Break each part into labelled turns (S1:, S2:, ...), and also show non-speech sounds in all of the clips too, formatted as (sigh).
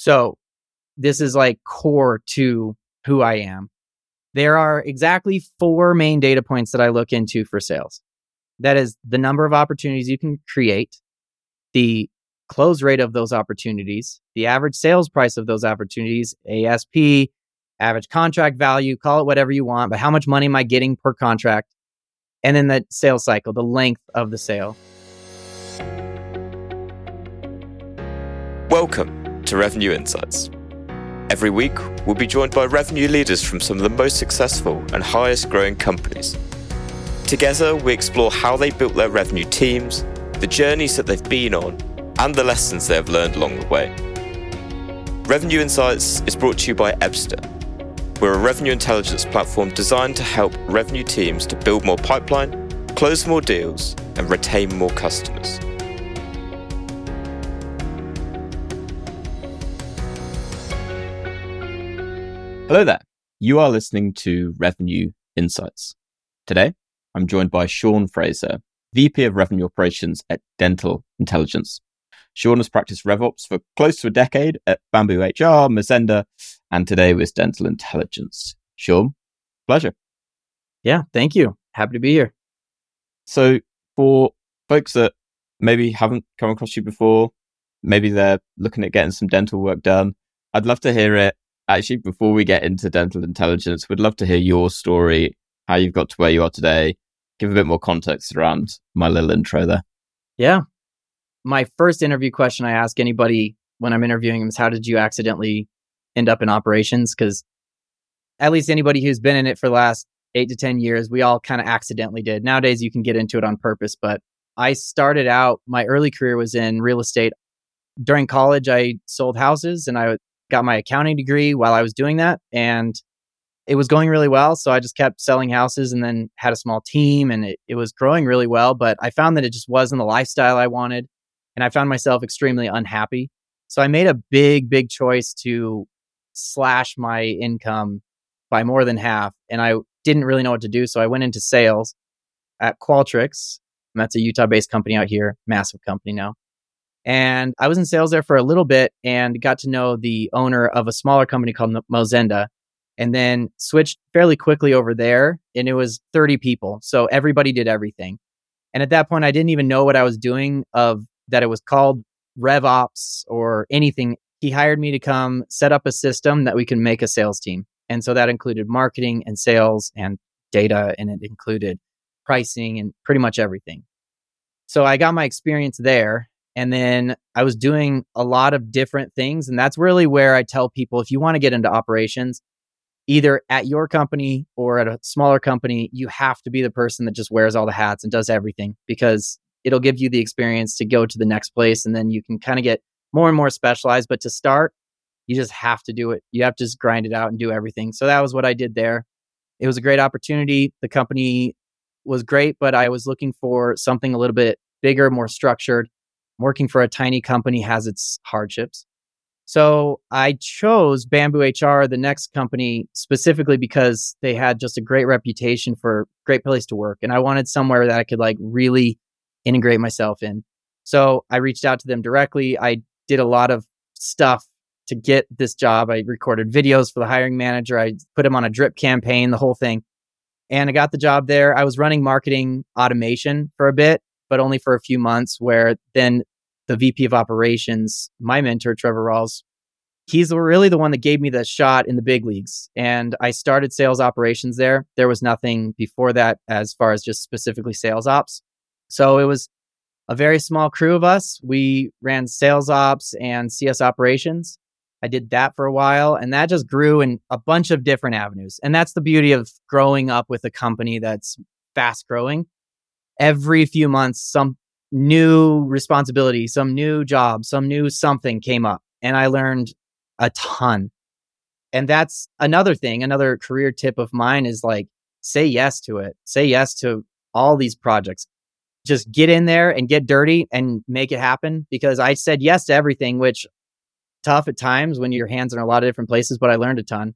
S1: So this is like core to who I am. There are exactly four main data points that I look into for sales. That is the number of opportunities you can create, the close rate of those opportunities, the average sales price of those opportunities, ASP, average contract value, call it whatever you want, but how much money am I getting per contract? And then the sales cycle, the length of the sale.
S2: Welcome to Revenue Insights. Every week, we'll be joined by revenue leaders from some of the most successful and highest growing companies. Together, we explore how they built their revenue teams, the journeys that they've been on, and the lessons they have learned along the way. Revenue Insights is brought to you by Ebsta. We're a revenue intelligence platform designed to help revenue teams to build more pipeline, close more deals, and retain more customers. Hello there. You are listening to Revenue Insights. Today, I'm joined by Sean Frazer, VP of Revenue Operations at Dental Intelligence. Sean has practiced RevOps for close to a decade at Bamboo HR, Mozenda, and today with Dental Intelligence. Sean, pleasure.
S1: Yeah, thank you. Happy to be here.
S2: So, for folks that maybe haven't come across you before, maybe they're looking at getting some dental work done, I'd love to hear it. Actually, before we get into dental intelligence, we'd love to hear your story, how you've got to where you are today. Give a bit more context around my little intro there.
S1: Yeah, my first interview question I ask anybody when I'm interviewing them is how did you accidentally end up in operations? Because at least anybody who's been in it for the last eight to 10 years, we all kind of accidentally did. Nowadays, you can get into it on purpose, but I started out, my early career was in real estate. During college, I sold houses and I got my accounting degree while I was doing that. And it was going really well. So I just kept selling houses and then had a small team and it, it was growing really well. But I found that it just wasn't the lifestyle I wanted and I found myself extremely unhappy. So I made a big, big choice to slash my income by more than half. And I didn't really know what to do. So I went into sales at Qualtrics. And that's a Utah based company out here, massive company now. And I was in sales there for a little bit and got to know the owner of a smaller company called Mozenda and then switched fairly quickly over there. And it was 30 people. So everybody did everything. And at that point, I didn't even know what I was doing of that it was called RevOps or anything. He hired me to come set up a system that we can make a sales team. And so that included marketing and sales and data, and it included pricing and pretty much everything. So I got my experience there. And then I was doing a lot of different things. And that's really where I tell people if you want to get into operations, either at your company or at a smaller company, you have to be the person that just wears all the hats and does everything because it'll give you the experience to go to the next place and then you can kind of get more and more specialized but to start you just have to do it. You have to just grind it out and do everything. So that was what i did there. It was a great opportunity. The company was great but i was looking for something a little bit bigger more structured working for a tiny company has its hardships so i chose bamboo hr the next company specifically because they had just a great reputation for great place to work and i wanted somewhere that i could like really integrate myself in. So I reached out to them directly. I did a lot of stuff to get this job. I recorded videos for the hiring manager. I put him on a drip campaign, the whole thing. And I got the job there. I was running marketing automation for a bit, but only for a few months, where then the VP of operations, my mentor, Trevor Rawls, he's really the one that gave me the shot in the big leagues. And I started sales operations there. There was nothing before that as far as just specifically sales ops. So it was a very small crew of us. We ran sales ops and CS operations. I did that for a while and that just grew in a bunch of different avenues. And that's the beauty of growing up with a company that's fast growing. Every few months, some new responsibility, some new job, some new something came up. And I learned a ton. And that's another thing, another career tip of mine is like, say yes to it. Say yes to all these projects just get in there and get dirty and make it happen because I said yes to everything, which tough at times when your hands are in a lot of different places, but I learned a ton.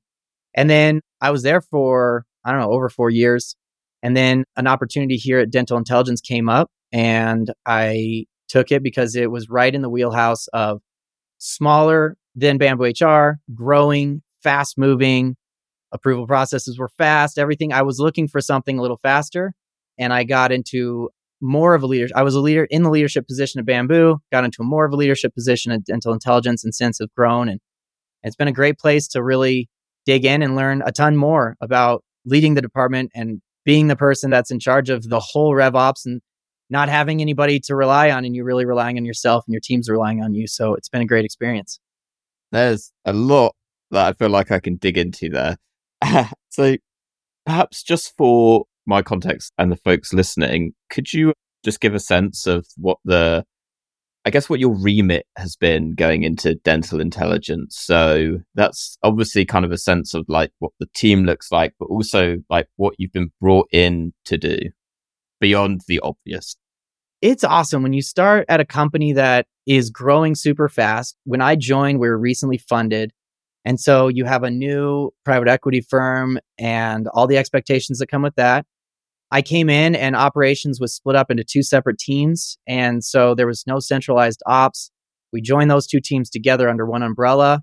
S1: And then I was there for, I don't know, over four years. And then an opportunity here at Dental Intelligence came up and I took it because it was right in the wheelhouse of smaller than Bamboo HR, growing, fast moving, approval processes were fast, everything. I was looking for something a little faster and I got into more of a leader. I was a leader in the leadership position at Bamboo, got into more of a leadership position at Dental Intelligence and since have grown. And it's been a great place to really dig in and learn a ton more about leading the department and being the person that's in charge of the whole RevOps and not having anybody to rely on and you're really relying on yourself and your team's relying on you. So it's been a great experience.
S3: There's a lot that I feel like I can dig into there. (laughs) so perhaps just for my context and the folks listening, could you just give a sense of what the I guess what your remit has been going into dental intelligence. So that's obviously kind of a sense of like what the team looks like, but also like what you've been brought in to do beyond the obvious.
S1: It's awesome when you start at a company that is growing super fast. When I joined, we were recently funded. And so you have a new private equity firm and all the expectations that come with that. I came in and operations was split up into two separate teams. And so there was no centralized ops. We joined those two teams together under one umbrella.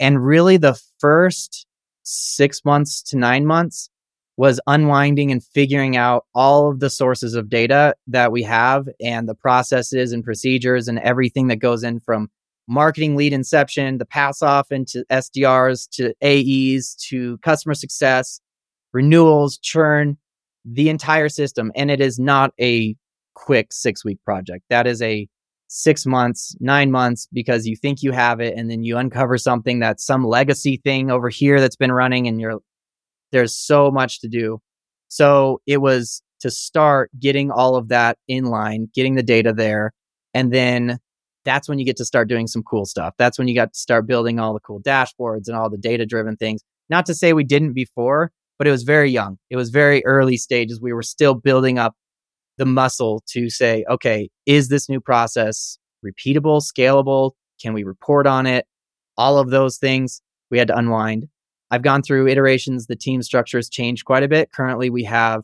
S1: And really, the first six months to nine months was unwinding and figuring out all of the sources of data that we have and the processes and procedures and everything that goes in from marketing lead inception, the pass off into SDRs to AEs to customer success, renewals, churn, the entire system. And it is not a quick six week project. That is a six months, nine months, because you think you have it. And then you uncover something that's some legacy thing over here that's been running and you're, there's so much to do. So it was to start getting all of that in line, getting the data there. And then that's when you get to start doing some cool stuff. That's when you got to start building all the cool dashboards and all the data driven things. Not to say we didn't before, but it was very young. It was very early stages. We were still building up the muscle to say, okay, is this new process repeatable, scalable? Can we report on it? All of those things we had to unwind. I've gone through iterations. The team structure has changed quite a bit. Currently, we have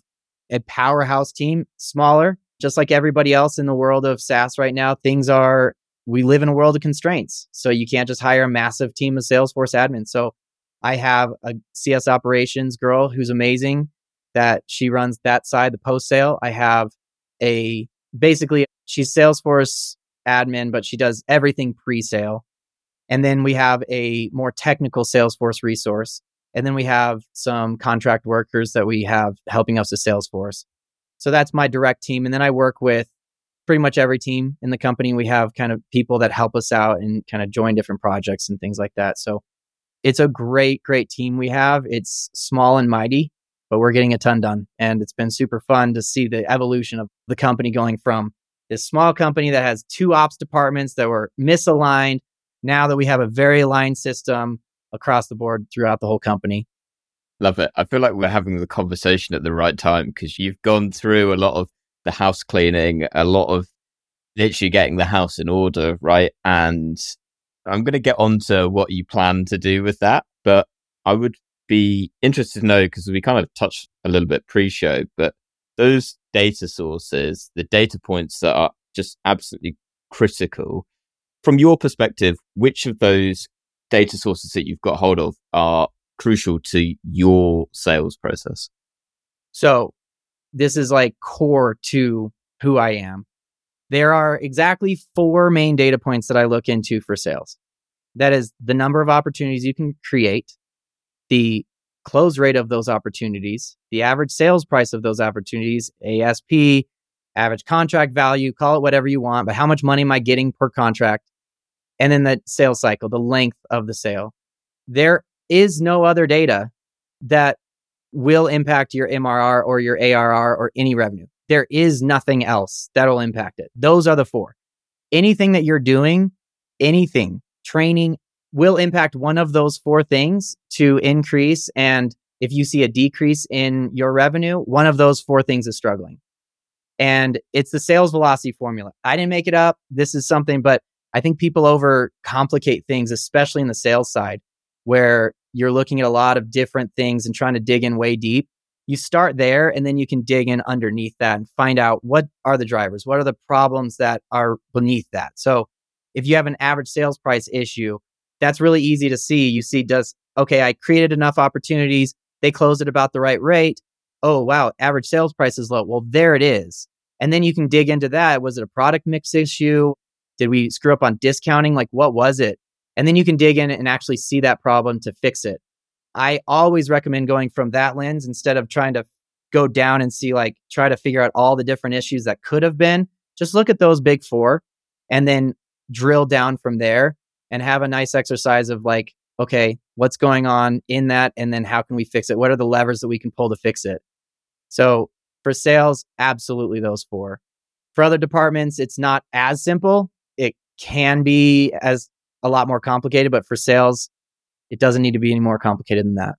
S1: a powerhouse team, smaller, just like everybody else in the world of SaaS right now. Things are, we live in a world of constraints. So you can't just hire a massive team of Salesforce admins. So I have a CS operations girl who's amazing that she runs that side, the post sale. I have a basically she's Salesforce admin, but she does everything pre sale. And then we have a more technical Salesforce resource. And then we have some contract workers that we have helping us with Salesforce. So that's my direct team. And then I work with pretty much every team in the company. We have kind of people that help us out and kind of join different projects and things like that. So it's a great, great team we have. It's small and mighty, but we're getting a ton done. And it's been super fun to see the evolution of the company going from this small company that has two ops departments that were misaligned. Now that we have a very aligned system across the board throughout the whole company.
S3: Love it. I feel like we're having the conversation at the right time because you've gone through a lot of the house cleaning, a lot of literally getting the house in order, right? And I'm going to get on to what you plan to do with that, but I would be interested to know because we kind of touched a little bit pre show, but those data sources, the data points that are just absolutely critical. From your perspective, which of those data sources that you've got hold of are crucial to your sales process?
S1: So, this is like core to who I am. There are exactly four main data points that I look into for sales. That is the number of opportunities you can create, the close rate of those opportunities, the average sales price of those opportunities, ASP, average contract value, call it whatever you want, but how much money am I getting per contract? And then the sales cycle, the length of the sale. There is no other data that will impact your MRR or your ARR or any revenue. There is nothing else that'll impact it. Those are the four. Anything that you're doing, anything, training will impact one of those four things to increase. And if you see a decrease in your revenue, one of those four things is struggling. And it's the sales velocity formula. I didn't make it up. This is something, but I think people overcomplicate things, especially in the sales side, where you're looking at a lot of different things and trying to dig in way deep you start there and then you can dig in underneath that and find out what are the drivers what are the problems that are beneath that so if you have an average sales price issue that's really easy to see. You see, does, okay, I created enough opportunities. They closed at about the right rate. Oh, wow, average sales price is low. Well, there it is. And then you can dig into that. Was it a product mix issue? Did we screw up on discounting? Like, what was it? And then you can dig in and actually see that problem to fix it. I always recommend going from that lens instead of trying to go down and see, like, try to figure out all the different issues that could have been. Just look at those big four and then drill down from there and have a nice exercise of like, okay, what's going on in that? And then how can we fix it? What are the levers that we can pull to fix it? So for sales, absolutely those four. For other departments, it's not as simple. It can be as a lot more complicated, but for sales, it doesn't need to be any more complicated than that.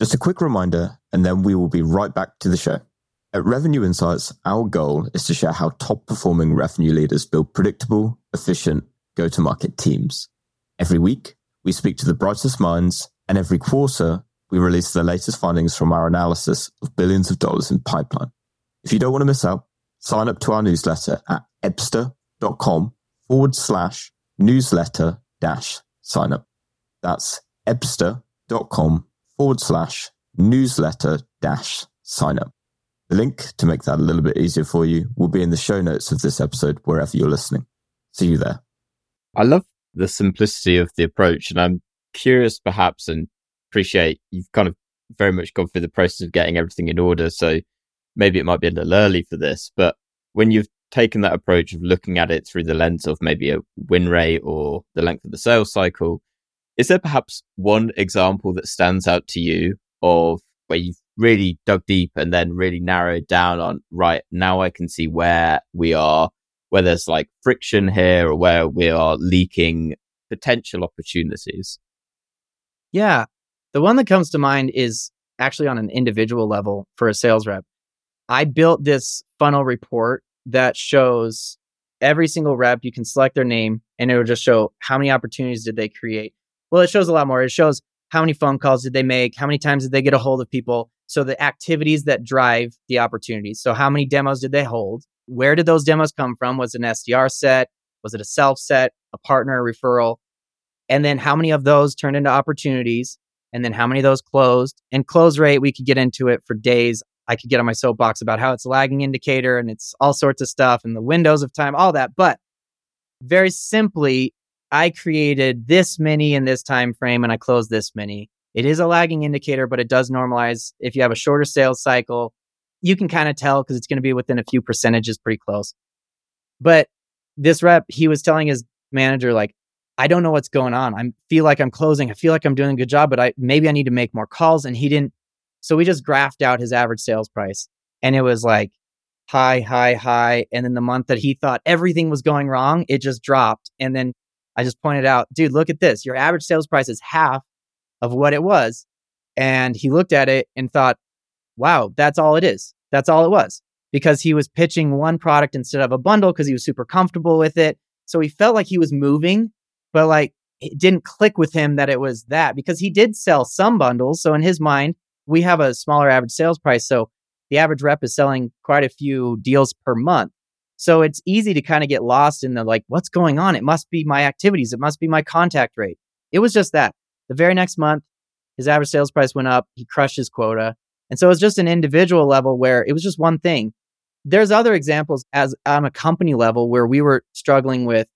S4: Just a quick reminder, and then we will be right back to the show. At Revenue Insights, our goal is to share how top performing revenue leaders build predictable, efficient go to market teams. Every week, we speak to the brightest minds, and every quarter, we release the latest findings from our analysis of billions of dollars in pipeline. If you don't want to miss out, sign up to our newsletter at ebsta.com forward slash newsletter dash sign up. That's ebsta.com forward slash newsletter dash sign up. The link to make that a little bit easier for you will be in the show notes of this episode, wherever you're listening. See you there.
S3: I love the simplicity of the approach, and I'm curious, perhaps, and appreciate you've kind of very much gone through the process of getting everything in order. So maybe it might be a little early for this, but when you've taken that approach of looking at it through the lens of maybe a win rate or the length of the sales cycle, is there perhaps one example that stands out to you of where you've really dug deep and then really narrowed down on, right, now I can see where we are, where there's like friction here or where we are leaking potential opportunities?
S1: Yeah. The one that comes to mind is actually on an individual level for a sales rep. I built this funnel report that shows every single rep. You can select their name and it will just show how many opportunities did they create. Well, it shows a lot more. It shows how many phone calls did they make? How many times did they get a hold of people? So the activities that drive the opportunities. So how many demos did they hold? Where did those demos come from? Was it an SDR set? Was it a self set, a partner referral? And then how many of those turned into opportunities? And then how many of those closed? And close rate, we could get into it for days. I could get on my soapbox about how it's a lagging indicator and it's all sorts of stuff and the windows of time, all that. But very simply, I created this many in this time frame and I closed this many. It is a lagging indicator, but it does normalize. If you have a shorter sales cycle, you can kind of tell because it's going to be within a few percentages pretty close. But this rep, he was telling his manager, like, I don't know what's going on. I feel like I'm closing. I feel like I'm doing a good job, but I maybe I need to make more calls. And he didn't. So we just graphed out his average sales price. And it was like high, high, high. And then the month that he thought everything was going wrong, it just dropped. And then I just pointed out, dude, look at this. Your average sales price is half of what it was. And he looked at it and thought, wow, that's all it is. That's all it was because he was pitching one product instead of a bundle because he was super comfortable with it. So he felt like he was moving, but like it didn't click with him that it was that because he did sell some bundles. So in his mind, we have a smaller average sales price. So the average rep is selling quite a few deals per month. So it's easy to kind of get lost in the like, what's going on? It must be my activities. It must be my contact rate. It was just that. The very next month, his average sales price went up. He crushed his quota. And so it was just an individual level where it was just one thing. There's other examples as on a company level where we were struggling with,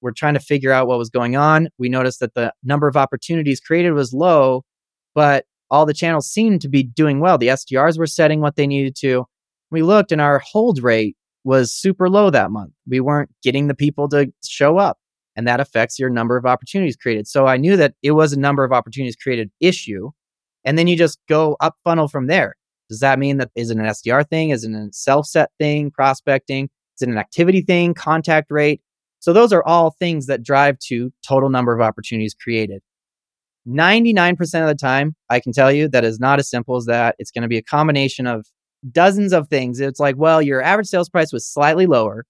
S1: we're trying to figure out what was going on. We noticed that the number of opportunities created was low, but all the channels seemed to be doing well. The SDRs were setting what they needed to. We looked and our hold rate was super low that month. We weren't getting the people to show up, and that affects your number of opportunities created. So I knew that it was a number of opportunities created issue. And then you just go up funnel from there. Does that mean that is it an SDR thing? Is it a self set thing, prospecting? Is it an activity thing, contact rate? So those are all things that drive to total number of opportunities created. 99% of the time, I can tell you that is not as simple as that. It's going to be a combination of dozens of things. It's like, well, your average sales price was slightly lower,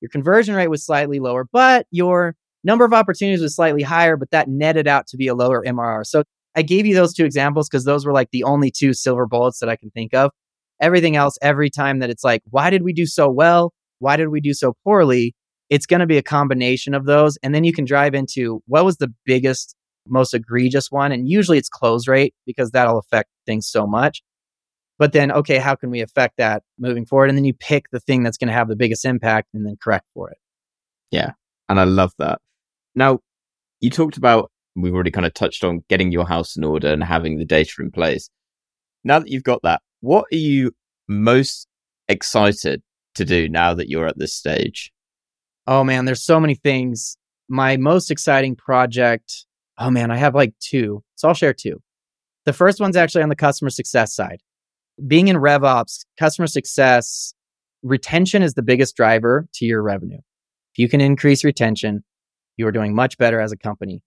S1: your conversion rate was slightly lower, but your number of opportunities was slightly higher, but that netted out to be a lower MRR. So I gave you those two examples because those were like the only two silver bullets that I can think of. Everything else, every time that it's like, why did we do so well? Why did we do so poorly? It's going to be a combination of those. And then you can drive into what was the biggest, most egregious one. And usually it's close rate because that'll affect things so much. But then, okay, how can we affect that moving forward? And then you pick the thing that's going to have the biggest impact and then correct for it.
S3: Yeah. And I love that. Now, you talked about, we've already kind of touched on getting your house in order and having the data in place. Now that you've got that, what are you most excited to do now that you're at this stage?
S1: Oh man, there's so many things. My most exciting project, oh man, I have like two. So I'll share two. The first one's actually on the customer success side. Being in RevOps, customer success, retention is the biggest driver to your revenue. If you can increase retention, you are doing much better as a company.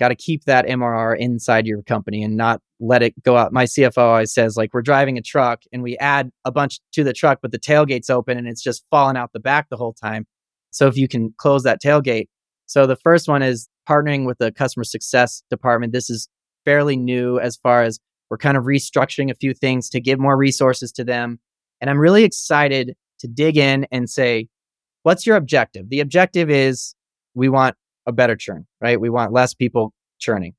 S1: Got to keep that MRR inside your company and not let it go out. My CFO always says, like, we're driving a truck and we add a bunch to the truck, but the tailgate's open and it's just falling out the back the whole time. So if you can close that tailgate. So the first one is partnering with the customer success department. This is fairly new as far as we're kind of restructuring a few things to give more resources to them. And I'm really excited to dig in and say, what's your objective? The objective is we want a better churn, right? We want less people churning.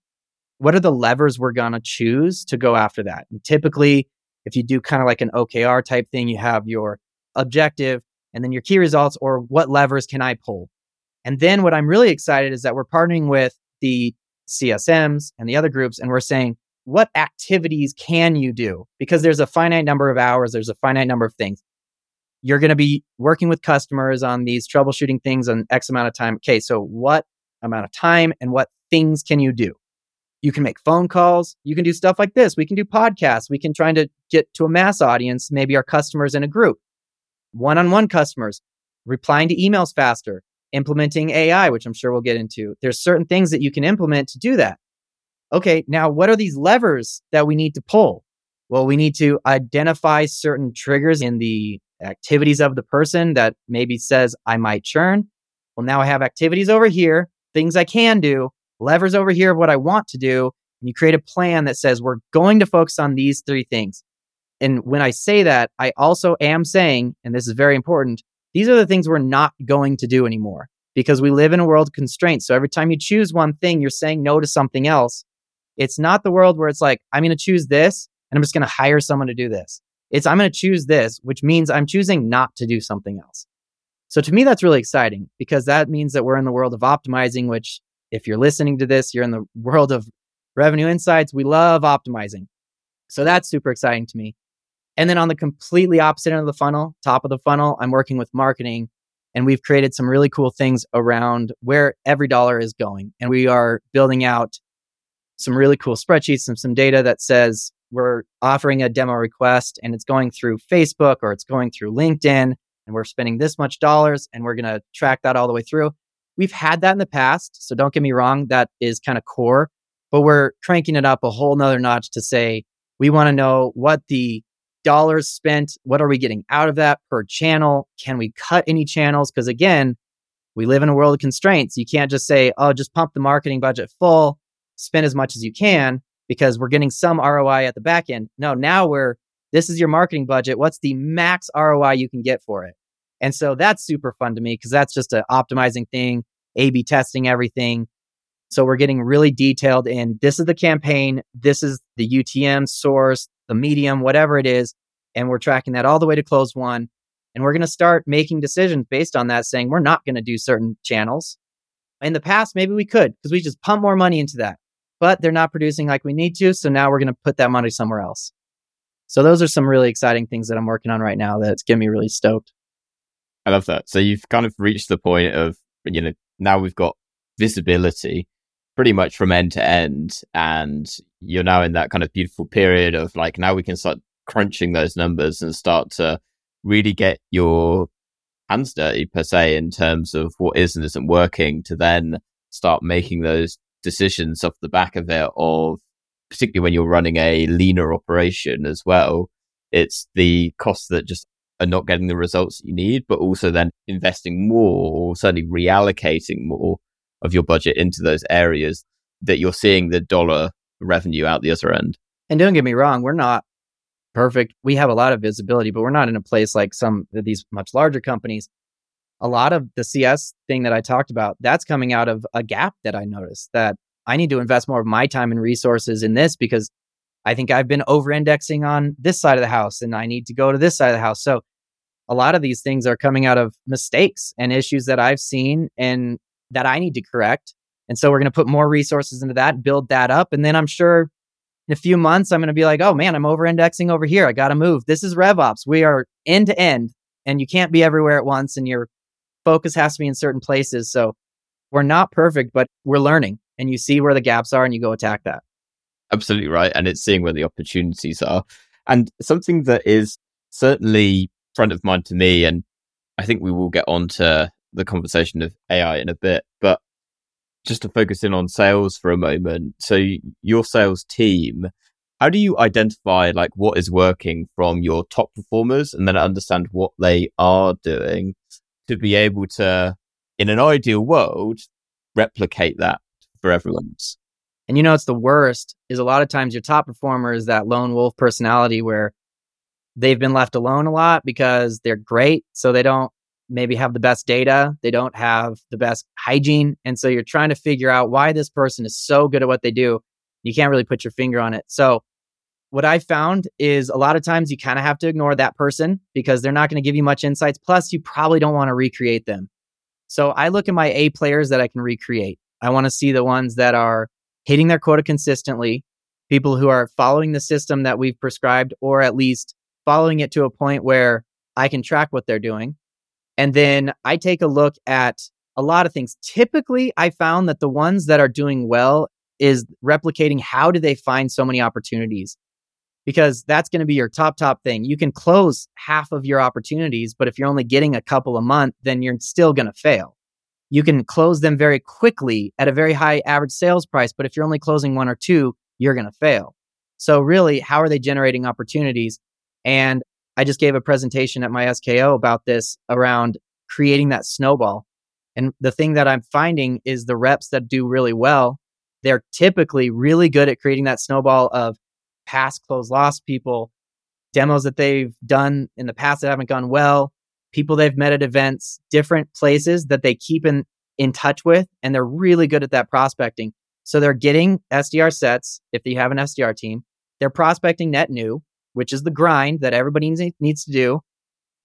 S1: What are the levers we're going to choose to go after that? And typically, if you do kind of like an OKR type thing, you have your objective and then your key results or what levers can I pull? And then what I'm really excited is that we're partnering with the CSMs and the other groups, and we're saying, what activities can you do? Because there's a finite number of hours, there's a finite number of things. You're going to be working with customers on these troubleshooting things on X amount of time. Okay, so what amount of time and what things can you do? You can make phone calls. You can do stuff like this. We can do podcasts. We can try to get to a mass audience, maybe our customers in a group, one on one customers, replying to emails faster, implementing AI, which I'm sure we'll get into. There's certain things that you can implement to do that. Okay, now what are these levers that we need to pull? Well, we need to identify certain triggers in the activities of the person that maybe says, I might churn. Well, now I have activities over here, things I can do, levers over here of what I want to do. And you create a plan that says, we're going to focus on these three things. And when I say that, I also am saying, and this is very important, these are the things we're not going to do anymore because we live in a world of constraints. So every time you choose one thing, you're saying no to something else. It's not the world where it's like, I'm going to choose this and I'm just going to hire someone to do this. It's I'm going to choose this, which means I'm choosing not to do something else. So to me, that's really exciting because that means that we're in the world of optimizing, which if you're listening to this, you're in the world of revenue insights. We love optimizing. So that's super exciting to me. And then on the completely opposite end of the funnel, top of the funnel, I'm working with marketing and we've created some really cool things around where every dollar is going. And we are building out some really cool spreadsheets and some data that says we're offering a demo request and it's going through Facebook or it's going through LinkedIn and we're spending this much dollars and we're going to track that all the way through. We've had that in the past. So don't get me wrong, that is kind of core, but we're cranking it up a whole nother notch to say we want to know what the dollars spent, what are we getting out of that per channel? Can we cut any channels? Because again, we live in a world of constraints. You can't just say, oh, just pump the marketing budget full, spend as much as you can because we're getting some ROI at the back end. No, now we're this is your marketing budget. What's the max ROI you can get for it? And so that's super fun to me because that's just an optimizing thing, A B testing everything. So we're getting really detailed in this is the campaign, this is the UTM source, the medium, whatever it is. And we're tracking that all the way to close one. And we're going to start making decisions based on that, saying we're not going to do certain channels. In the past, maybe we could because we just pump more money into that but they're not producing like we need to. So now we're going to put that money somewhere else. So those are some really exciting things that I'm working on right now that's getting me really stoked.
S3: I love that. So you've kind of reached the point of, you know, now we've got visibility pretty much from end to end. And you're now in that kind of beautiful period of like, now we can start crunching those numbers and start to really get your hands dirty per se in terms of what is and isn't working to then start making those decisions off the back of it of particularly when you're running a leaner operation as well it's the costs that just are not getting the results you need but also then investing more or certainly reallocating more of your budget into those areas that you're seeing the dollar revenue out the other end.
S1: And don't get me wrong we're not perfect. We have a lot of visibility but we're not in a place like some of these much larger companies. A lot of the CS thing that I talked about, that's coming out of a gap that I noticed that I need to invest more of my time and resources in this because I think I've been over indexing on this side of the house and I need to go to this side of the house. So a lot of these things are coming out of mistakes and issues that I've seen and that I need to correct. And so we're going to put more resources into that, build that up. And then I'm sure in a few months, I'm going to be like, oh man, I'm over indexing over here. I got to move. This is RevOps. We are end to end and you can't be everywhere at once and your focus has to be in certain places. So we're not perfect, but we're learning and you see where the gaps are and you go attack that.
S3: Absolutely right. And it's seeing where the opportunities are. And something that is certainly front of mind to me, and I think we will get on to the conversation of AI in a bit, but just to focus in on sales for a moment. So your sales team, how do you identify like what is working from your top performers and then understand what they are doing to be able to, in an ideal world, replicate that for everyone's?
S1: And you know, it's the worst is a lot of times your top performer is that lone wolf personality where they've been left alone a lot because they're great. So they don't maybe have the best data. They don't have the best hygiene. And so you're trying to figure out why this person is so good at what they do. You can't really put your finger on it. So what I found is a lot of times you kind of have to ignore that person because they're not going to give you much insights. Plus, you probably don't want to recreate them. So I look at my A players that I can recreate. I want to see the ones that are hitting their quota consistently, people who are following the system that we've prescribed, or at least following it to a point where I can track what they're doing. And then I take a look at a lot of things. Typically, I found that the ones that are doing well is replicating how do they find so many opportunities? Because that's going to be your top, top thing. You can close half of your opportunities, but if you're only getting a couple a month, then you're still going to fail you can close them very quickly at a very high average sales price. But if you're only closing one or two, you're going to fail. So, really, how are they generating opportunities? And I just gave a presentation at my SKO about this around creating that snowball. And the thing that I'm finding is the reps that do really well, they're typically really good at creating that snowball of past close loss people, demos that they've done in the past that haven't gone well, people they've met at events, different places that they keep in, in touch with, and they're really good at that prospecting. So they're getting SDR sets if you have an SDR team. They're prospecting net new, which is the grind that everybody needs to do.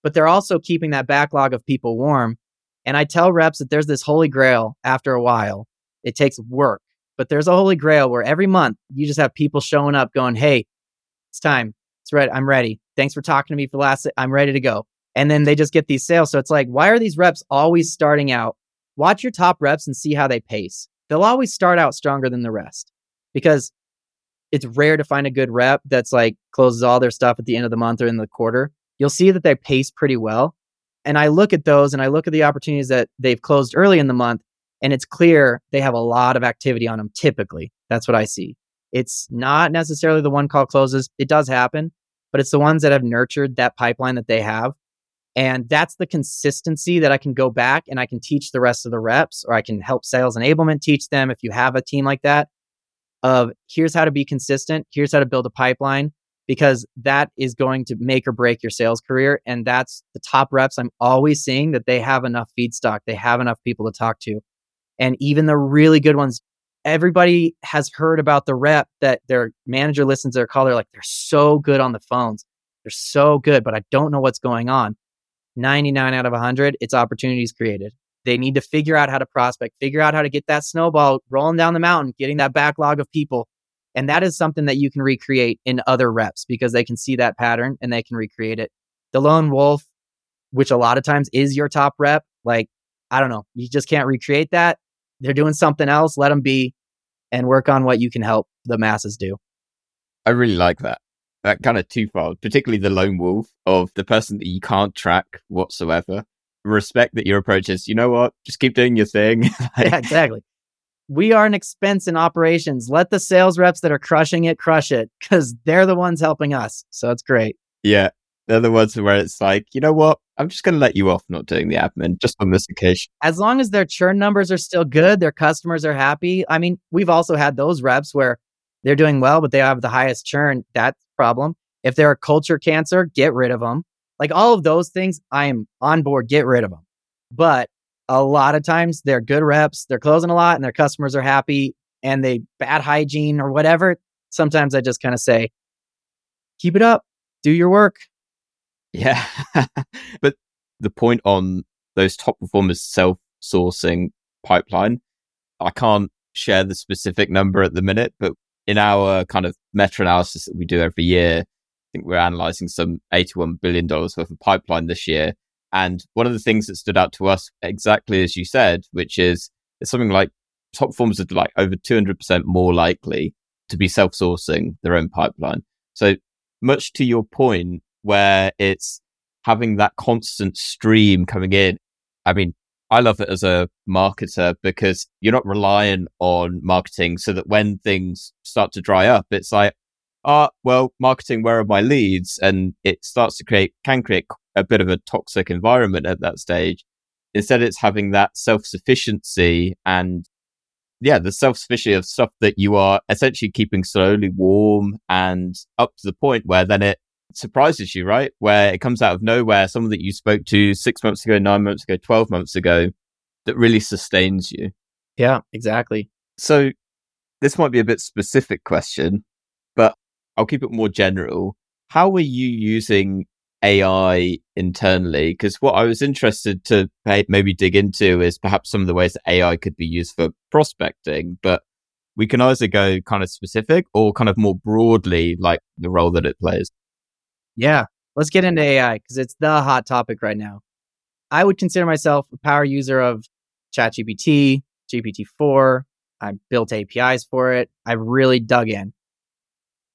S1: But they're also keeping that backlog of people warm. And I tell reps that there's this holy grail after a while. It takes work, but there's a holy grail where every month you just have people showing up going, Hey, it's time. It's ready. I'm ready. Thanks for talking to me for the last. I'm ready to go and then they just get these sales. So it's like, why are these reps always starting out? Watch your top reps and see how they pace. They'll always start out stronger than the rest because it's rare to find a good rep that's like closes all their stuff at the end of the month or in the quarter. You'll see that they pace pretty well. And I look at those and I look at the opportunities that they've closed early in the month, and it's clear they have a lot of activity on them typically. That's what I see. It's not necessarily the one call closes, it does happen, but it's the ones that have nurtured that pipeline that they have and that's the consistency that I can go back and I can teach the rest of the reps, or I can help sales enablement teach them if you have a team like that. Of here's how to be consistent, here's how to build a pipeline, because that is going to make or break your sales career. And that's the top reps I'm always seeing that they have enough feedstock, they have enough people to talk to. And even the really good ones, everybody has heard about the rep that their manager listens to their call. They're like, they're so good on the phones. They're so good, but I don't know what's going on. 99 out of 100, it's opportunities created. They need to figure out how to prospect, figure out how to get that snowball rolling down the mountain, getting that backlog of people. And that is something that you can recreate in other reps because they can see that pattern and they can recreate it. The lone wolf, which a lot of times is your top rep, like, I don't know, you just can't recreate that. They're doing something else. Let them be and work on what you can help the masses do.
S3: I really like that that kind of twofold, particularly the lone wolf of the person that you can't track whatsoever. Respect that your approach is, you know what, just keep doing your thing. (laughs)
S1: yeah, exactly. We are an expense in operations. Let the sales reps that are crushing it crush it because they're the ones helping us. So it's great.
S3: Yeah. They're the ones where it's like, you know what? I'm just going to let you off not doing the admin just on this occasion.
S1: As long as their churn numbers are still good, their customers are happy. I mean, we've also had those reps where they're doing well, but they have the highest churn. That's problem. If they're a culture cancer, get rid of them. Like all of those things, I am on board. Get rid of them. But a lot of times they're good reps, they're closing a lot and their customers are happy and they bad hygiene or whatever. Sometimes I just kind of say, keep it up, do your work.
S3: Yeah. (laughs) but the point on those top performers self sourcing pipeline, I can't share the specific number at the minute, but in our kind of meta analysis that we do every year, think we're analyzing some $81 billion worth of pipeline this year. And one of the things that stood out to us, exactly as you said, which is it's something like top performers are like over 200% more likely to be self sourcing their own pipeline. So, much to your point, where it's having that constant stream coming in. I mean, I love it as a marketer because you're not relying on marketing so that when things start to dry up, it's like, ah, oh, well, marketing, where are my leads? And it starts to create, can create a bit of a toxic environment at that stage. Instead, it's having that self sufficiency and yeah, the self sufficiency of stuff that you are essentially keeping slowly warm and up to the point where then it surprises you, right? Where it comes out of nowhere, someone that you spoke to six months ago, nine months ago, 12 months ago, that really sustains you.
S1: Yeah, exactly.
S3: So this might be a bit specific question, but I'll keep it more general. How are you using AI internally? Because what I was interested to maybe dig into is perhaps some of the ways that AI could be used for prospecting, but we can either go kind of specific or kind of more broadly, like the role that it plays.
S1: Yeah, let's get into AI because it's the hot topic right now. I would consider myself a power user of ChatGPT, GPT-4. I built APIs for it. I've really dug in.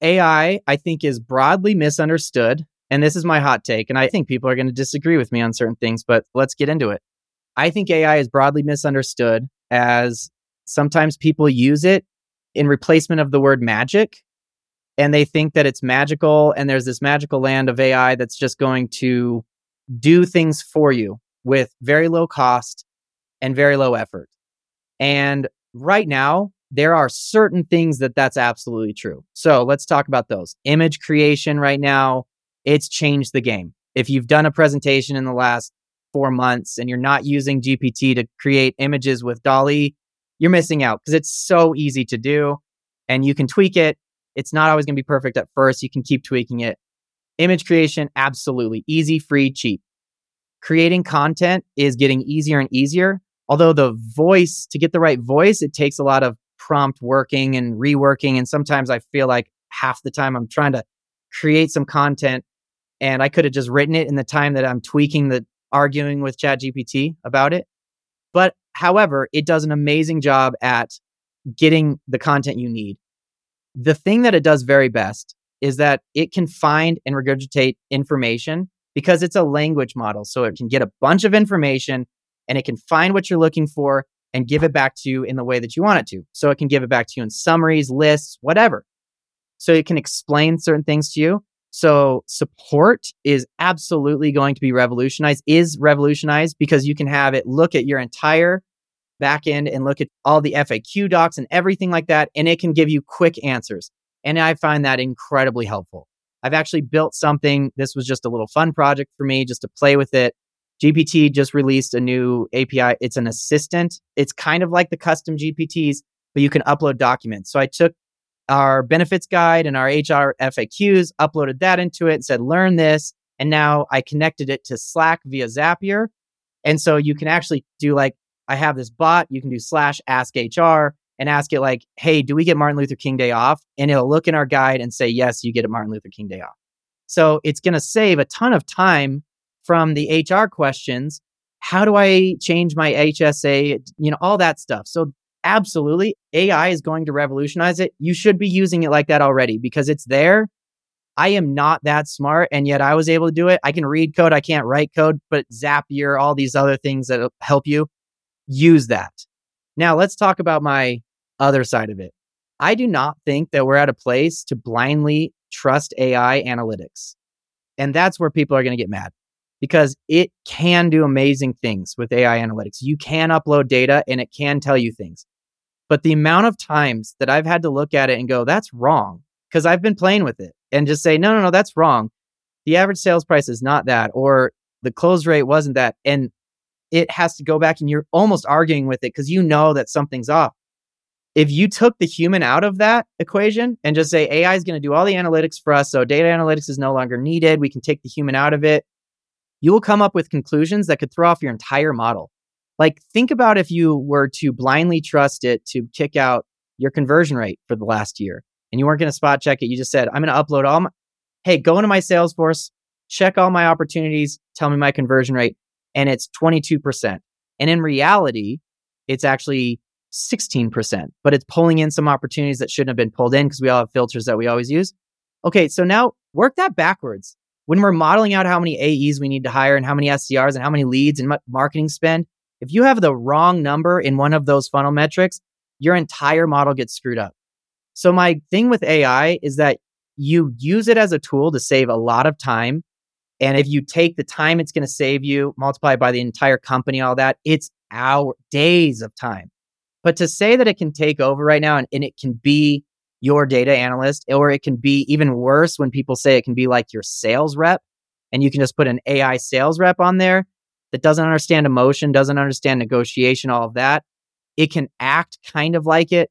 S1: AI, I think, is broadly misunderstood. And this is my hot take. And I think people are going to disagree with me on certain things, but let's get into it. I think AI is broadly misunderstood as sometimes people use it in replacement of the word magic and they think that it's magical and there's this magical land of AI that's just going to do things for you with very low cost and very low effort. And right now, there are certain things that that's absolutely true. So let's talk about those. Image creation right now, it's changed the game. If you've done a presentation in the last four months and you're not using GPT to create images with DALL-E, you're missing out because it's so easy to do and you can tweak it it's not always going to be perfect at first. You can keep tweaking it. Image creation, absolutely easy, free, cheap. Creating content is getting easier and easier. Although the voice, to get the right voice, it takes a lot of prompt working and reworking. And sometimes I feel like half the time I'm trying to create some content and I could have just written it in the time that I'm tweaking the arguing with ChatGPT about it. But however, it does an amazing job at getting the content you need. The thing that it does very best is that it can find and regurgitate information because it's a language model. So it can get a bunch of information and it can find what you're looking for and give it back to you in the way that you want it to. So it can give it back to you in summaries, lists, whatever. So it can explain certain things to you. So support is absolutely going to be revolutionized, is revolutionized because you can have it look at your entire back end and look at all the FAQ docs and everything like that. And it can give you quick answers. And I find that incredibly helpful. I've actually built something. This was just a little fun project for me just to play with it. GPT just released a new API. It's an assistant. It's kind of like the custom GPTs, but you can upload documents. So I took our benefits guide and our HR FAQs, uploaded that into it, and said, learn this. And now I connected it to Slack via Zapier. And so you can actually do like I have this bot. You can do slash ask HR and ask it like, hey, do we get Martin Luther King Day off? And it'll look in our guide and say, yes, you get a Martin Luther King Day off. So it's going to save a ton of time from the HR questions. How do I change my HSA? You know, all that stuff. So absolutely, AI is going to revolutionize it. You should be using it like that already because it's there. I am not that smart, and yet I was able to do it. I can read code, I can't write code, but Zapier, all these other things that help you use that. Now, let's talk about my other side of it. I do not think that we're at a place to blindly trust AI analytics. And that's where people are going to get mad because it can do amazing things with AI analytics. You can upload data and it can tell you things. But the amount of times that I've had to look at it and go, that's wrong, because I've been playing with it and just say, no, no, no, that's wrong. The average sales price is not that, or the close rate wasn't that. And it has to go back and you're almost arguing with it because you know that something's off. If you took the human out of that equation and just say AI is going to do all the analytics for us, so data analytics is no longer needed, we can take the human out of it, you will come up with conclusions that could throw off your entire model. Like, think about if you were to blindly trust it to kick out your conversion rate for the last year and you weren't going to spot check it. You just said, I'm going to upload all my, hey, go into my Salesforce, check all my opportunities, tell me my conversion rate. And it's 22%. And in reality, it's actually 16%, but it's pulling in some opportunities that shouldn't have been pulled in because we all have filters that we always use. Okay, so now work that backwards. When we're modeling out how many AEs we need to hire and how many SDRs and how many leads and marketing spend, if you have the wrong number in one of those funnel metrics, your entire model gets screwed up. So my thing with AI is that you use it as a tool to save a lot of time. And if you take the time it's going to save you, multiply by the entire company, all that, it's hour days of time. But to say that it can take over right now and, and it can be your data analyst, or it can be even worse when people say it can be like your sales rep, and you can just put an AI sales rep on there that doesn't understand emotion, doesn't understand negotiation, all of that. It can act kind of like it,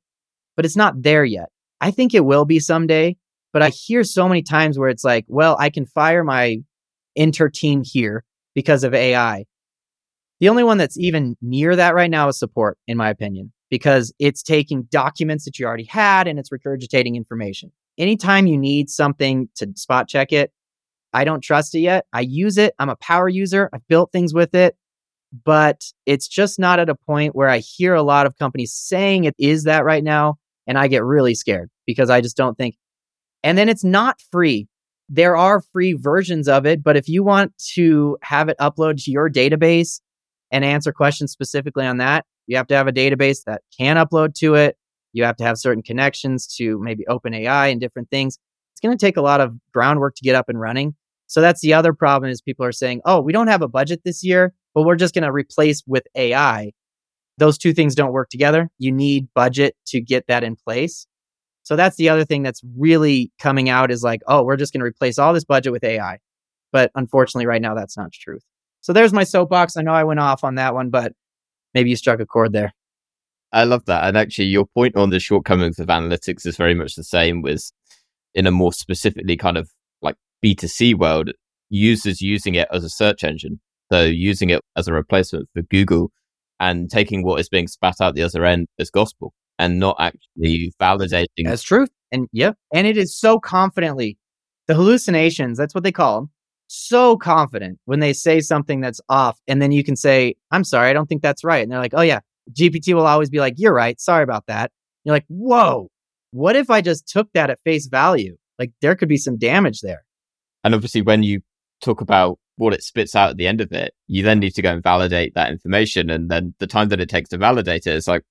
S1: but it's not there yet. I think it will be someday, but I hear so many times where it's like, well, I can fire my inter team here because of AI. The only one that's even near that right now is support, in my opinion, because it's taking documents that you already had and it's regurgitating information. Anytime you need something to spot check it, I don't trust it yet. I use it. I'm a power user. I've built things with it, but it's just not at a point where I hear a lot of companies saying it is that right now. And I get really scared because I just don't think. And then it's not free. There are free versions of it, but if you want to have it upload to your database and answer questions specifically on that, you have to have a database that can upload to it. You have to have certain connections to maybe OpenAI and different things. It's going to take a lot of groundwork to get up and running. So that's the other problem is people are saying, "Oh, we don't have a budget this year, but we're just going to replace with AI." Those two things don't work together. You need budget to get that in place. So that's the other thing that's really coming out is like, "Oh, we're just going to replace all this budget with AI." But unfortunately right now that's not truth. So there's my soapbox. I know I went off on that one, but maybe you struck a chord there.
S3: I love that. And actually, your point on the shortcomings of analytics is very much the same with in a more specifically kind of like B2C world, users using it as a search engine. So using it as a replacement for Google and taking what is being spat out the other end as gospel and not actually validating.
S1: That's truth. And yeah, and it is so confidently the hallucinations, that's what they call them. So confident when they say something that's off. And then you can say, I'm sorry, I don't think that's right. And they're like, oh, yeah. GPT will always be like, you're right. Sorry about that. You're like, whoa, what if I just took that at face value? Like there could be some damage there.
S3: And obviously, when you talk about what it spits out at the end of it, you then need to go and validate that information. And then the time that it takes to validate it is like,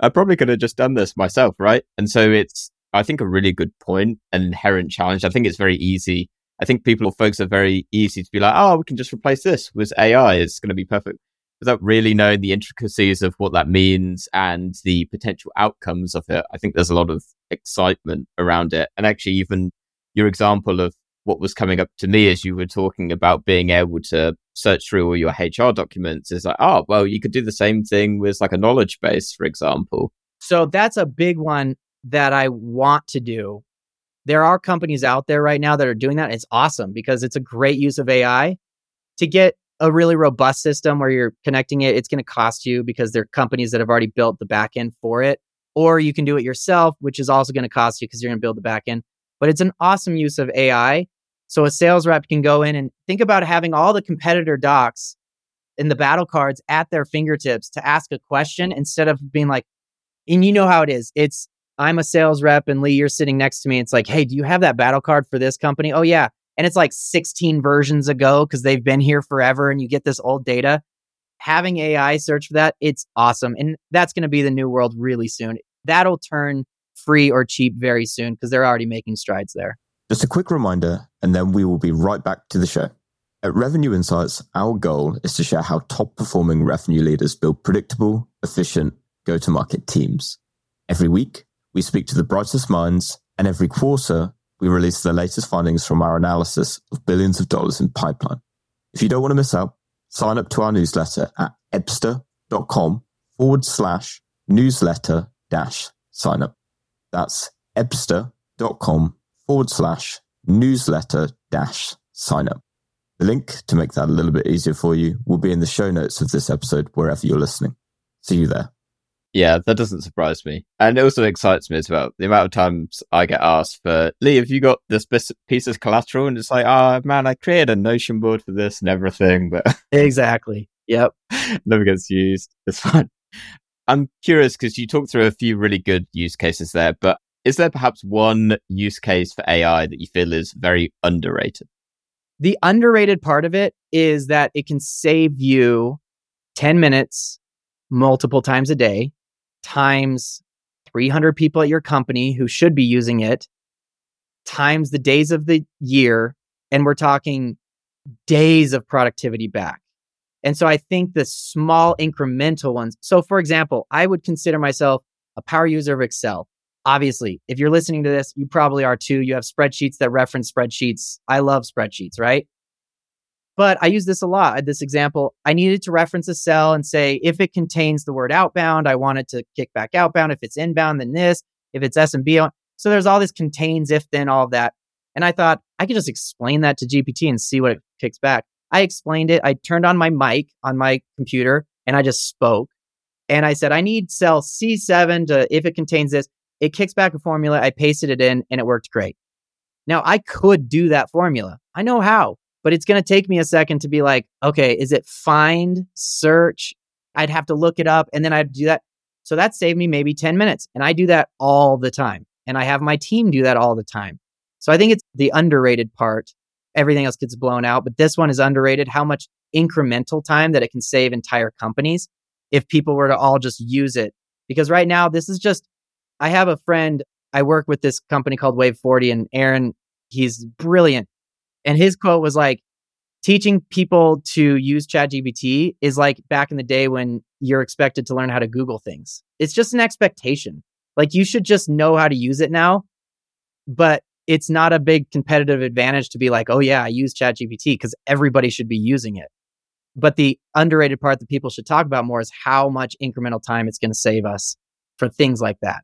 S3: I probably could have just done this myself, right? And so it's, I think, a really good point, an inherent challenge. I think it's very easy. I think people, or folks are very easy to be like, oh, we can just replace this with AI. It's going to be perfect without really knowing the intricacies of what that means and the potential outcomes of it. I think there's a lot of excitement around it. And actually, even your example of what was coming up to me as you were talking about being able to search through all your HR documents is like, oh, well, you could do the same thing with like a knowledge base, for example.
S1: So that's a big one that I want to do. There are companies out there right now that are doing that. It's awesome because it's a great use of AI to get a really robust system where you're connecting it. It's going to cost you because there are companies that have already built the backend for it. Or you can do it yourself, which is also going to cost you because you're going to build the backend. But it's an awesome use of AI so a sales rep can go in and think about having all the competitor docs in the battle cards at their fingertips to ask a question instead of being like, and you know how it is. It's I'm a sales rep and Lee, you're sitting next to me. It's like, hey, do you have that battle card for this company? Oh yeah. And it's like 16 versions ago because they've been here forever and you get this old data. Having AI search for that, it's awesome. And that's going to be the new world really soon. That'll turn free or cheap very soon because they're already making strides there.
S4: Just a quick reminder, and then we will be right back to the show. At Revenue Insights, our goal is to share how top performing revenue leaders build predictable, efficient go to market teams. Every week, we speak to the brightest minds, and every quarter, we release the latest findings from our analysis of billions of dollars in pipeline. If you don't want to miss out, sign up to our newsletter at ebsta.com forward slash newsletter dash sign up. That's ebsta.com forward slash newsletter dash sign up. The link to make that a little bit easier for you will be in the show notes of this episode wherever you're listening. See you there.
S3: Yeah, that doesn't surprise me. And it also excites me as well. The amount of times I get asked for, Lee, have you got this piece of collateral? And it's like, oh man, I created a Notion board for this and everything, but (laughs)
S1: exactly. Yep.
S3: never gets used. It's fine. I'm curious because you talked through a few really good use cases there, but is there perhaps one use case for AI that you feel is very underrated?
S1: The underrated part of it is that it can save you 10 minutes multiple times a day, times 300 people at your company who should be using it, times the days of the year. And we're talking days of productivity back. And so I think the small incremental ones. So, for example, I would consider myself a power user of Excel. Obviously, if you're listening to this, you probably are too. You have spreadsheets that reference spreadsheets. I love spreadsheets, right? But I use this a lot. This example, I needed to reference a cell and say, if it contains the word outbound, I want it to kick back outbound. If it's inbound, then this. If it's SMB, so there's all this contains, if then, all of that. And I thought I could just explain that to GPT and see what it kicks back. I explained it. I turned on my mic on my computer and I just spoke. And I said, I need cell C7 to, if it contains this, it kicks back a formula. I pasted it in and it worked great. Now I could do that formula. I know how, but it's going to take me a second to be like, okay, is it find, search? I'd have to look it up and then I'd do that. So that saved me maybe 10 minutes. And I do that all the time. And I have my team do that all the time. So I think it's the underrated part. Everything else gets blown out, but this one is underrated how much incremental time that it can save entire companies if people were to all just use it. Because right now, this is just I have a friend, I work with this company called Wave 40, and Aaron, he's brilliant. And his quote was like, teaching people to use ChatGPT is like back in the day when you're expected to learn how to Google things. It's just an expectation. Like you should just know how to use it now, but it's not a big competitive advantage to be like, oh yeah, I use ChatGPT because everybody should be using it. But the underrated part that people should talk about more is how much incremental time it's going to save us for things like that.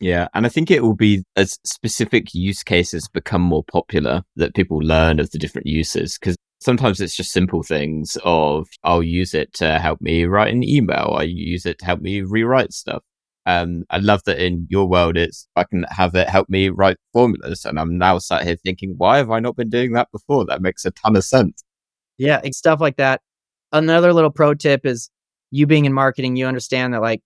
S3: Yeah. And I think it will be as specific use cases become more popular that people learn of the different uses. Because sometimes it's just simple things of I'll use it to help me write an email. I use it to help me rewrite stuff. Um, I love that in your world, it's I can have it help me write formulas, and I'm now sat here thinking, why have I not been doing that before? That makes a ton of sense.
S1: Yeah, stuff like that. Another little pro tip is you being in marketing, you understand that like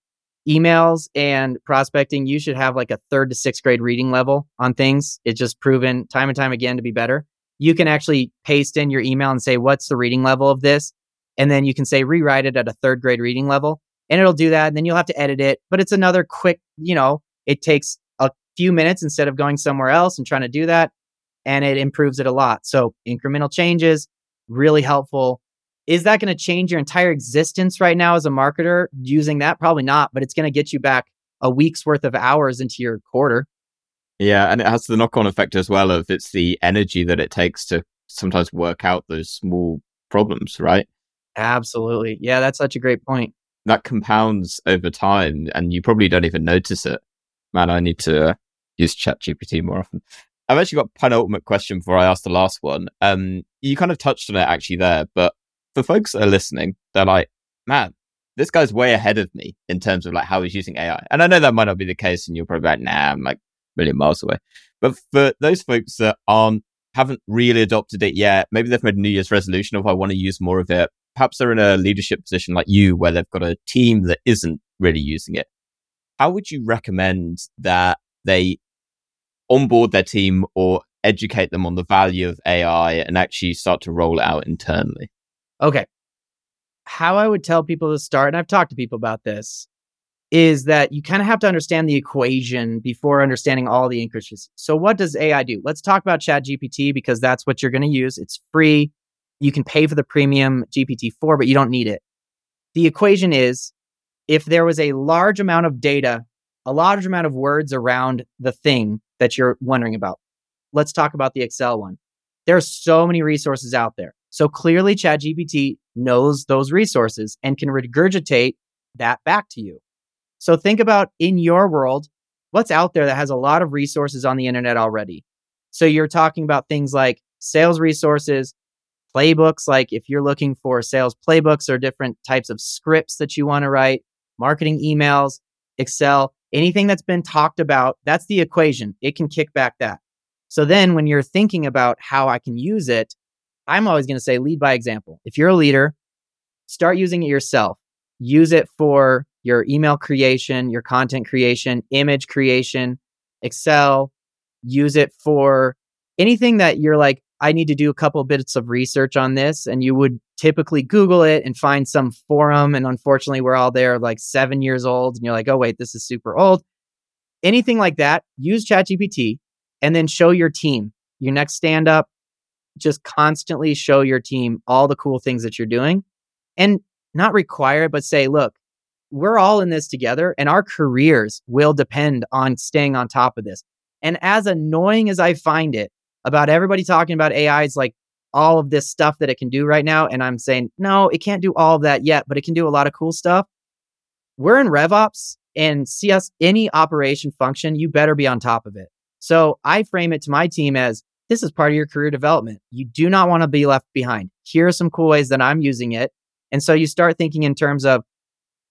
S1: emails and prospecting, you should have like a third to sixth grade reading level on things. It's just proven time and time again to be better. You can actually paste in your email and say, what's the reading level of this? And then you can say, rewrite it at a third grade reading level. And it'll do that. And then you'll have to edit it. But it's another quick, you know, it takes a few minutes instead of going somewhere else and trying to do that. And it improves it a lot. So incremental changes, really helpful. Is that going to change your entire existence right now as a marketer using that? Probably not, but it's going to get you back a week's worth of hours into your quarter.
S3: Yeah, and it has the knock on effect as well of it's the energy that it takes to sometimes work out those small problems, right?
S1: Absolutely. Yeah, that's such a great point.
S3: That compounds over time and you probably don't even notice it. Man, I need to uh, use ChatGPT more often. I've actually got a penultimate question before I ask the last one. Um, you kind of touched on it actually there, but for folks that are listening, they're like, man, this guy's way ahead of me in terms of like how he's using AI. And I know that might not be the case, and you're probably like, nah, I'm like a million miles away. But for those folks that aren't haven't really adopted it yet, maybe they've made a New Year's resolution of I want to use more of it. Perhaps they're in a leadership position like you where they've got a team that isn't really using it. How would you recommend that they onboard their team or educate them on the value of AI and actually start to roll it out internally?
S1: Okay. How I would tell people to start, and I've talked to people about this, is that you kind of have to understand the equation before understanding all the intricacies. So, what does AI do? Let's talk about ChatGPT because that's what you're going to use. It's free. You can pay for the premium GPT-4, but you don't need it. The equation is if there was a large amount of data, a large amount of words around the thing that you're wondering about. Let's talk about the Excel one. There are so many resources out there. So clearly, ChatGPT knows those resources and can regurgitate that back to you. So think about in your world, what's out there that has a lot of resources on the internet already. So you're talking about things like sales resources, playbooks, like if you're looking for sales playbooks or different types of scripts that you want to write, marketing emails, Excel, anything that's been talked about, that's the equation. It can kick back that. So then when you're thinking about how I can use it, I'm always going to say lead by example. If you're a leader, start using it yourself. Use it for your email creation, your content creation, image creation, Excel. Use it for anything that you're like, I need to do a couple bits of research on this. And you would typically Google it and find some forum. And unfortunately, we're all there like seven years old. And you're like, oh, wait, this is super old. Anything like that, use ChatGPT and then show your team your next stand up. Just constantly show your team all the cool things that you're doing and not require it, but say, look, we're all in this together and our careers will depend on staying on top of this. And as annoying as I find it about everybody talking about AI, it's like all of this stuff that it can do right now. And I'm saying, no, it can't do all of that yet, but it can do a lot of cool stuff. We're in RevOps and us any operation function, you better be on top of it. So I frame it to my team as this is part of your career development. You do not want to be left behind. Here are some cool ways that I'm using it. And so you start thinking in terms of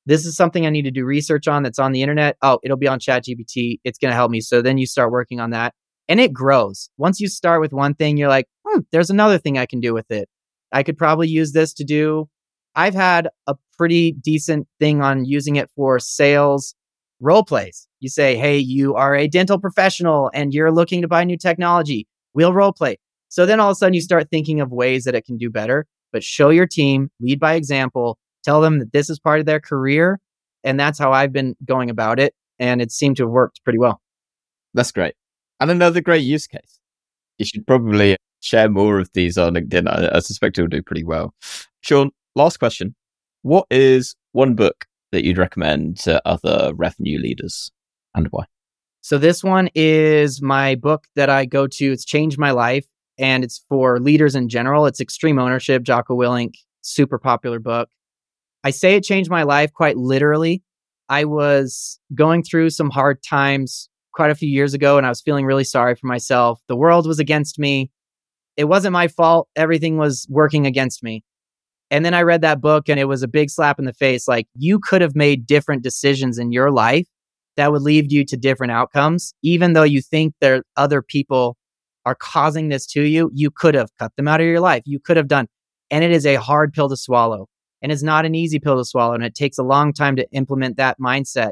S1: this is something I need to do research on that's on the internet. Oh, it'll be on ChatGPT. It's going to help me. So then you start working on that and it grows. Once you start with one thing, you're like, hmm, there's another thing I can do with it. I could probably use this to do. I've had a pretty decent thing on using it for sales role plays. You say, hey, you are a dental professional and you're looking to buy new technology. We'll role play. So then all of a sudden you start thinking of ways that it can do better, but show your team, lead by example, tell them that this is part of their career. And that's how I've been going about it. And it seemed to have worked pretty well.
S3: That's great. And another great use case. You should probably share more of these on LinkedIn. I, I suspect it will do pretty well. Sean, last question. What is one book that you'd recommend to other revenue leaders and why?
S1: So this one is my book that I go to. It's changed my life and it's for leaders in general. It's Extreme Ownership, Jocko Willink, super popular book. I say it changed my life quite literally. I was going through some hard times quite a few years ago and I was feeling really sorry for myself. The world was against me. It wasn't my fault. Everything was working against me. And then I read that book and it was a big slap in the face. Like you could have made different decisions in your life that would lead you to different outcomes. Even though you think that other people are causing this to you, you could have cut them out of your life. You could have done. And it is a hard pill to swallow. And it's not an easy pill to swallow. And it takes a long time to implement that mindset.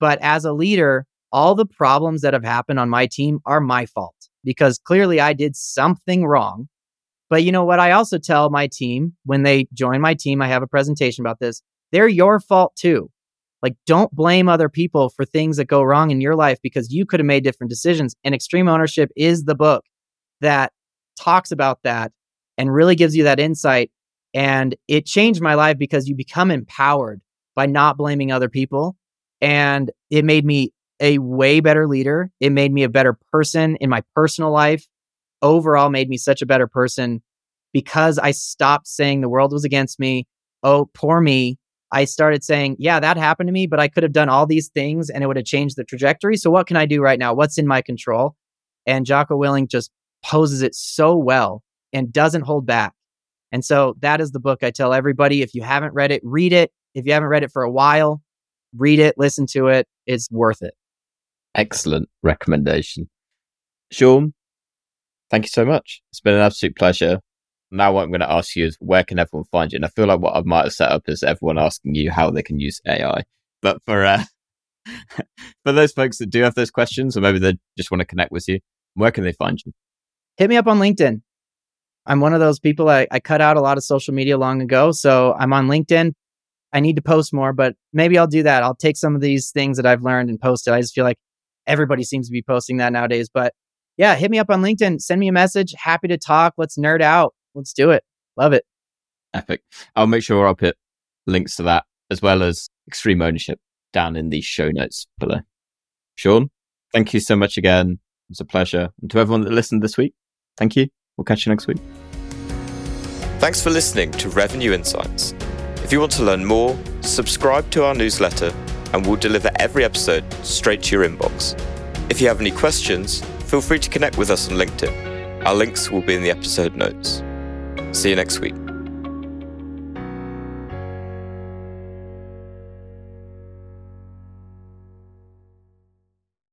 S1: But as a leader, all the problems that have happened on my team are my fault because clearly I did something wrong. But you know what? I also tell my team when they join my team, I have a presentation about this. They're your fault too. Like, don't blame other people for things that go wrong in your life because you could have made different decisions. And Extreme Ownership is the book that talks about that and really gives you that insight and it changed my life because you become empowered by not blaming other people. And it made me a way better leader. It made me a better person in my personal life. Overall, made me such a better person because I stopped saying the world was against me. Oh, poor me. I started saying, yeah, that happened to me, but I could have done all these things and it would have changed the trajectory. So, what can I do right now? What's in my control? And Jocko Willink just poses it so well and doesn't hold back. And so that is the book I tell everybody. If you haven't read it, read it. If you haven't read it for a while, read it, listen to it. It's worth it.
S3: Excellent recommendation. Sean, thank you so much. It's been an absolute pleasure. Now, what I'm going to ask you is where can everyone find you? And I feel like what I might have set up is everyone asking you how they can use AI. But for uh, (laughs) for those folks that do have those questions, or maybe they just want to connect with you, where can they find you?
S1: Hit me up on LinkedIn. I'm one of those people. I, I cut out a lot of social media long ago. So I'm on LinkedIn. I need to post more, but maybe I'll do that. I'll take some of these things that I've learned and post it. I just feel like everybody seems to be posting that nowadays. But yeah, hit me up on LinkedIn. Send me a message. Happy to talk. Let's nerd out. Let's do it. Love it.
S3: Epic. I'll make sure I'll put links to that as well as extreme ownership down in the show notes below. Sean, thank you so much again. It's a pleasure. And to everyone that listened this week, thank you. We'll catch you next week.
S4: Thanks for listening to Revenue Insights. If you want to learn more, subscribe to our newsletter and we'll deliver every episode straight to your inbox. If you have any questions, feel free to connect with us on LinkedIn. Our links will be in the episode notes. See you next week.